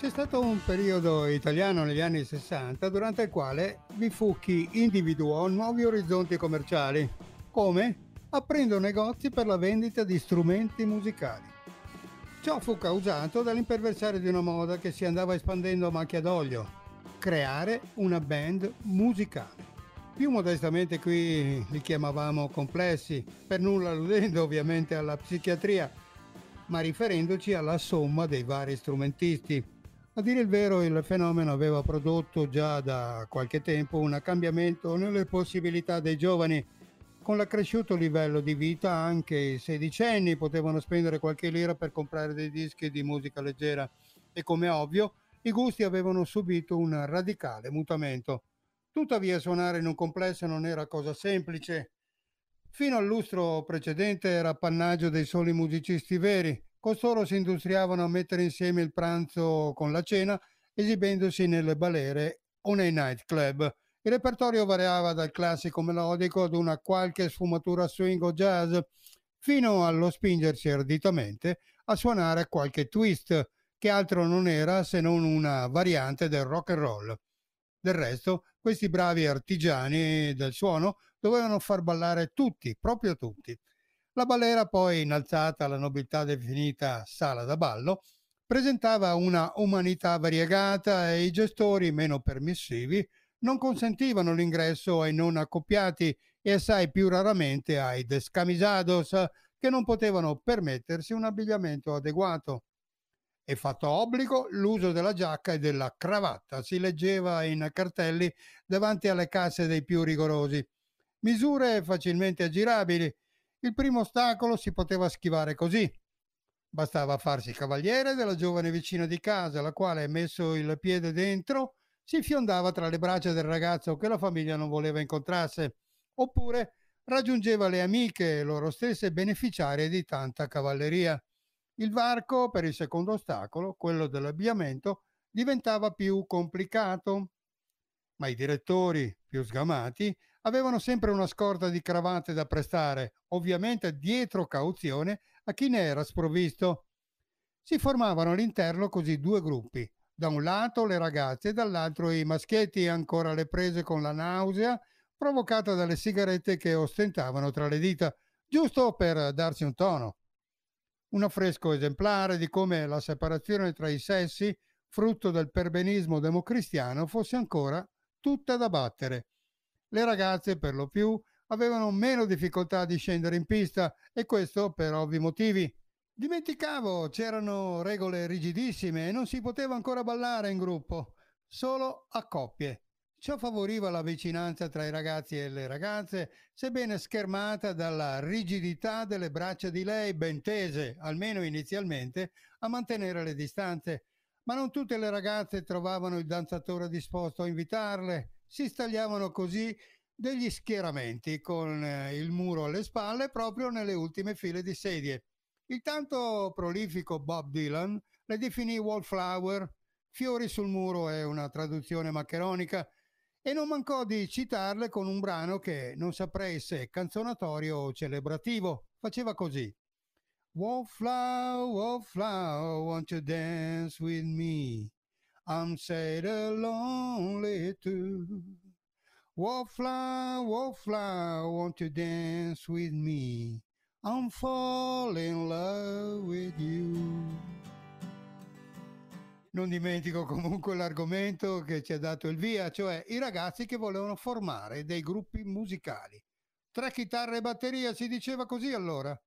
C'è stato un periodo italiano negli anni 60 durante il quale vi fu chi individuò nuovi orizzonti commerciali, come aprendo negozi per la vendita di strumenti musicali. Ciò fu causato dall'imperversare di una moda che si andava espandendo a macchia d'olio, creare una band musicale. Più modestamente qui li chiamavamo complessi, per nulla alludendo ovviamente alla psichiatria, ma riferendoci alla somma dei vari strumentisti a dire il vero, il fenomeno aveva prodotto già da qualche tempo un cambiamento nelle possibilità dei giovani. Con l'accresciuto livello di vita anche i sedicenni potevano spendere qualche lira per comprare dei dischi di musica leggera e come ovvio i gusti avevano subito un radicale mutamento. Tuttavia suonare in un complesso non era cosa semplice. Fino al lustro precedente era appannaggio dei soli musicisti veri, Costoro si industriavano a mettere insieme il pranzo con la cena, esibendosi nelle balere o nei nightclub. Il repertorio variava dal classico melodico ad una qualche sfumatura swing o jazz, fino allo spingersi arditamente a suonare qualche twist, che altro non era se non una variante del rock and roll. Del resto, questi bravi artigiani del suono dovevano far ballare tutti, proprio tutti. La balera, poi innalzata alla nobiltà definita sala da ballo, presentava una umanità variegata e i gestori meno permissivi non consentivano l'ingresso ai non accoppiati e assai più raramente ai descamisados che non potevano permettersi un abbigliamento adeguato. E fatto obbligo l'uso della giacca e della cravatta, si leggeva in cartelli davanti alle casse dei più rigorosi. Misure facilmente aggirabili il primo ostacolo si poteva schivare così. Bastava farsi cavaliere della giovane vicina di casa, la quale, messo il piede dentro, si fiondava tra le braccia del ragazzo che la famiglia non voleva incontrasse, oppure raggiungeva le amiche, loro stesse beneficiarie di tanta cavalleria. Il varco per il secondo ostacolo, quello dell'abbigliamento, diventava più complicato, ma i direttori, più sgamati, avevano sempre una scorta di cravatte da prestare, ovviamente dietro cauzione a chi ne era sprovvisto. Si formavano all'interno così due gruppi, da un lato le ragazze e dall'altro i maschietti ancora le prese con la nausea provocata dalle sigarette che ostentavano tra le dita, giusto per darsi un tono. Un affresco esemplare di come la separazione tra i sessi, frutto del perbenismo democristiano, fosse ancora tutta da battere le ragazze, per lo più, avevano meno difficoltà di scendere in pista e questo per ovvi motivi. Dimenticavo, c'erano regole rigidissime e non si poteva ancora ballare in gruppo, solo a coppie. Ciò favoriva la vicinanza tra i ragazzi e le ragazze, sebbene schermata dalla rigidità delle braccia di lei, ben tese, almeno inizialmente, a mantenere le distanze. Ma non tutte le ragazze trovavano il danzatore disposto a invitarle si stagliavano così degli schieramenti con eh, il muro alle spalle proprio nelle ultime file di sedie. Il tanto prolifico Bob Dylan le definì wallflower, fiori sul muro è una traduzione maccheronica, e non mancò di citarle con un brano che non saprei se canzonatorio o celebrativo. Faceva così. Wallflower, wallflower, won't you dance with me? I'm sad and lonely too. Wallflower, wallflower, won't you dance with me? I'm falling in love with you. Non dimentico comunque l'argomento che ci ha dato il via, cioè i ragazzi che volevano formare dei gruppi musicali. Tre chitarre e batteria si diceva così allora.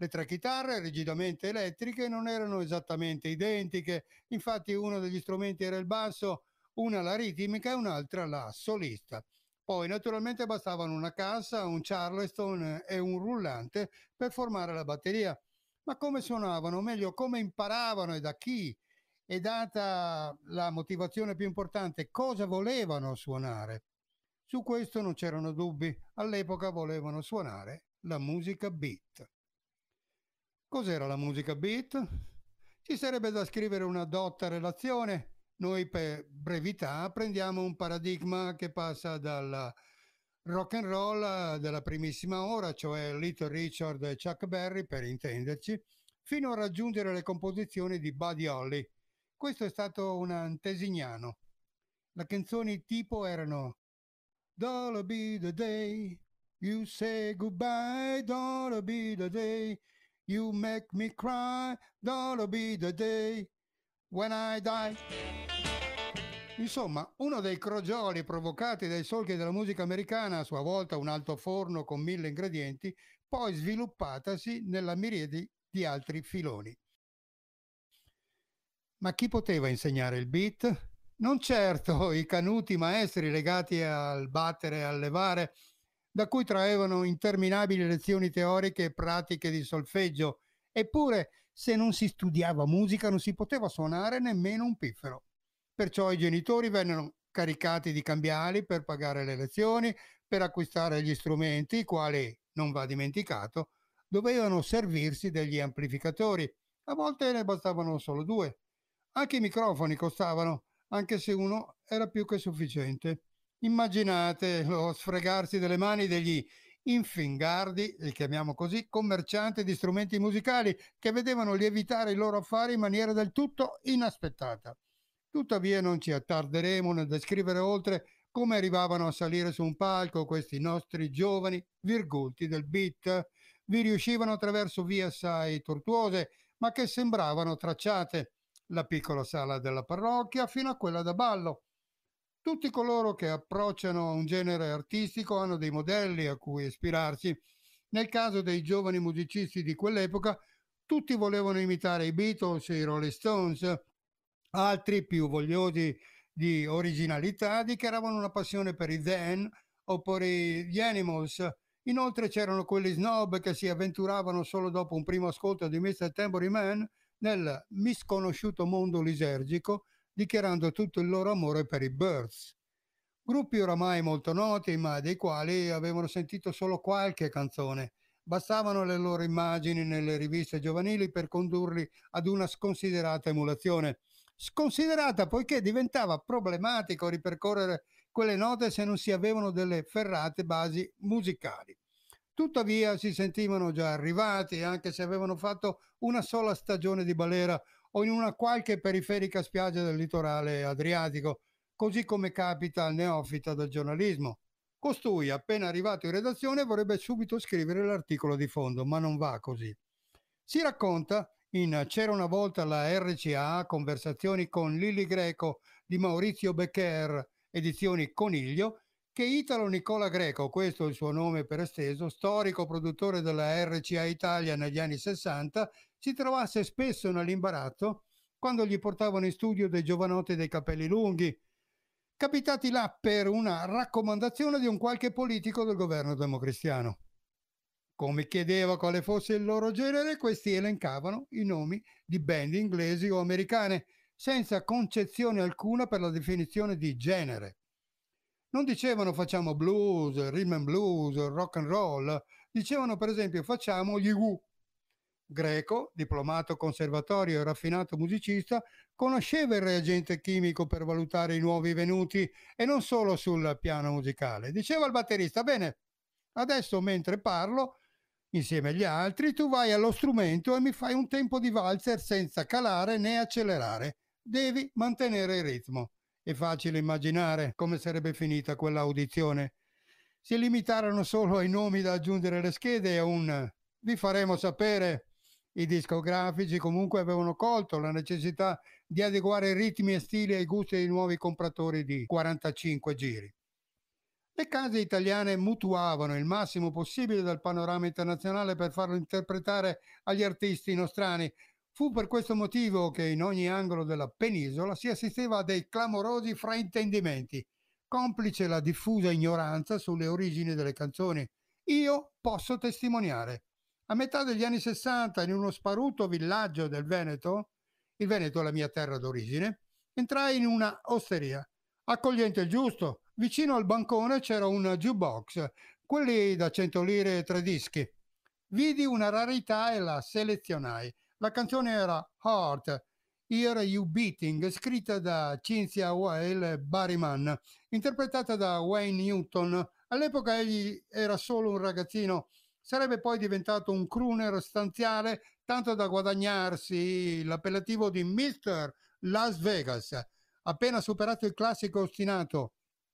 Le tre chitarre, rigidamente elettriche, non erano esattamente identiche, infatti uno degli strumenti era il basso, una la ritmica e un'altra la solista. Poi naturalmente bastavano una cassa, un charleston e un rullante per formare la batteria. Ma come suonavano, o meglio come imparavano e da chi? E data la motivazione più importante, cosa volevano suonare? Su questo non c'erano dubbi, all'epoca volevano suonare la musica beat. Cos'era la musica beat? Ci sarebbe da scrivere una dotta relazione. Noi per brevità prendiamo un paradigma che passa dal rock and roll della primissima ora, cioè Little Richard e Chuck Berry per intenderci, fino a raggiungere le composizioni di Buddy Holly, Questo è stato un antesignano. Le canzoni tipo erano Don't be the day you say goodbye, don't be the day you make me cry, don't be the day when I die. Insomma, uno dei crogioli provocati dai solchi della musica americana, a sua volta un alto forno con mille ingredienti, poi sviluppatasi nella miriade di altri filoni. Ma chi poteva insegnare il beat? Non certo i canuti maestri legati al battere e al levare, da cui traevano interminabili lezioni teoriche e pratiche di solfeggio, eppure se non si studiava musica non si poteva suonare nemmeno un piffero. Perciò i genitori vennero caricati di cambiali per pagare le lezioni, per acquistare gli strumenti, i quali, non va dimenticato, dovevano servirsi degli amplificatori. A volte ne bastavano solo due. Anche i microfoni costavano, anche se uno era più che sufficiente. Immaginate lo sfregarsi delle mani degli infingardi, li chiamiamo così, commercianti di strumenti musicali che vedevano lievitare i loro affari in maniera del tutto inaspettata. Tuttavia non ci attarderemo nel descrivere oltre come arrivavano a salire su un palco questi nostri giovani virgulti del beat. Vi riuscivano attraverso vie assai tortuose, ma che sembravano tracciate, la piccola sala della parrocchia fino a quella da ballo. Tutti coloro che approcciano un genere artistico hanno dei modelli a cui ispirarsi. Nel caso dei giovani musicisti di quell'epoca, tutti volevano imitare i Beatles e i Rolling Stones, Altri, più vogliosi di originalità, dichiaravano una passione per i Zen oppure gli Animals. Inoltre c'erano quelli snob che si avventuravano solo dopo un primo ascolto di Mr. Tambourine Man nel misconosciuto mondo lisergico, dichiarando tutto il loro amore per i Birds. Gruppi oramai molto noti, ma dei quali avevano sentito solo qualche canzone. Bastavano le loro immagini nelle riviste giovanili per condurli ad una sconsiderata emulazione sconsiderata poiché diventava problematico ripercorrere quelle note se non si avevano delle ferrate basi musicali. Tuttavia si sentivano già arrivati, anche se avevano fatto una sola stagione di balera o in una qualche periferica spiaggia del litorale adriatico, così come capita al neofita del giornalismo. Costui, appena arrivato in redazione, vorrebbe subito scrivere l'articolo di fondo, ma non va così. Si racconta in C'era una volta la RCA, conversazioni con Lilli Greco di Maurizio Becker, edizioni Coniglio, che Italo Nicola Greco, questo è il suo nome per esteso, storico produttore della RCA Italia negli anni 60, si trovasse spesso nell'imbarazzo quando gli portavano in studio dei giovanotti dei capelli lunghi, capitati là per una raccomandazione di un qualche politico del governo democristiano. Come chiedeva quale fosse il loro genere, questi elencavano i nomi di band inglesi o americane, senza concezione alcuna per la definizione di genere. Non dicevano facciamo blues, rhythm and blues, rock and roll, dicevano per esempio facciamo gli Who. Greco, diplomato conservatorio e raffinato musicista, conosceva il reagente chimico per valutare i nuovi venuti e non solo sul piano musicale. Diceva al batterista, bene, adesso mentre parlo insieme agli altri, tu vai allo strumento e mi fai un tempo di valzer senza calare né accelerare. Devi mantenere il ritmo. È facile immaginare come sarebbe finita quell'audizione. Si limitarono solo ai nomi da aggiungere alle schede e a un vi faremo sapere. I discografici comunque avevano colto la necessità di adeguare ritmi e stili ai gusti dei nuovi compratori di 45 giri. Le case italiane mutuavano il massimo possibile dal panorama internazionale per farlo interpretare agli artisti nostrani. Fu per questo motivo che in ogni angolo della penisola si assisteva a dei clamorosi fraintendimenti, complice la diffusa ignoranza sulle origini delle canzoni. Io posso testimoniare. A metà degli anni 60, in uno sparuto villaggio del Veneto, il Veneto è la mia terra d'origine, entrai in una osteria. Accogliente il giusto, Vicino al bancone c'era un jukebox, quelli da 100 lire e tre dischi. Vidi una rarità e la selezionai. La canzone era Heart, Hear You Beating, scritta da Cynthia Weil Barry Mann, interpretata da Wayne Newton. All'epoca egli era solo un ragazzino, sarebbe poi diventato un crooner stanziale, tanto da guadagnarsi l'appellativo di Mr. Las Vegas. Appena superato il classico ostinato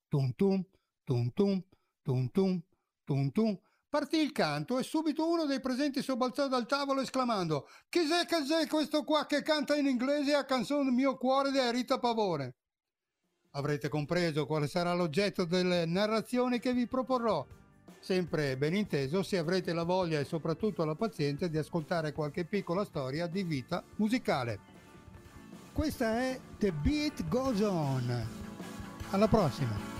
tum tum, tum tum, tum tum, tum tum, partì il canto e subito uno dei presenti sobbalzò dal tavolo esclamando Chi è che è questo qua che canta in inglese a canzone Mio cuore di Rita Pavone? Avrete compreso quale sarà l'oggetto delle narrazioni che vi proporrò. Sempre ben inteso se avrete la voglia e soprattutto la pazienza di ascoltare qualche piccola storia di vita musicale. Questa è The Beat Goes On. Alla prossima!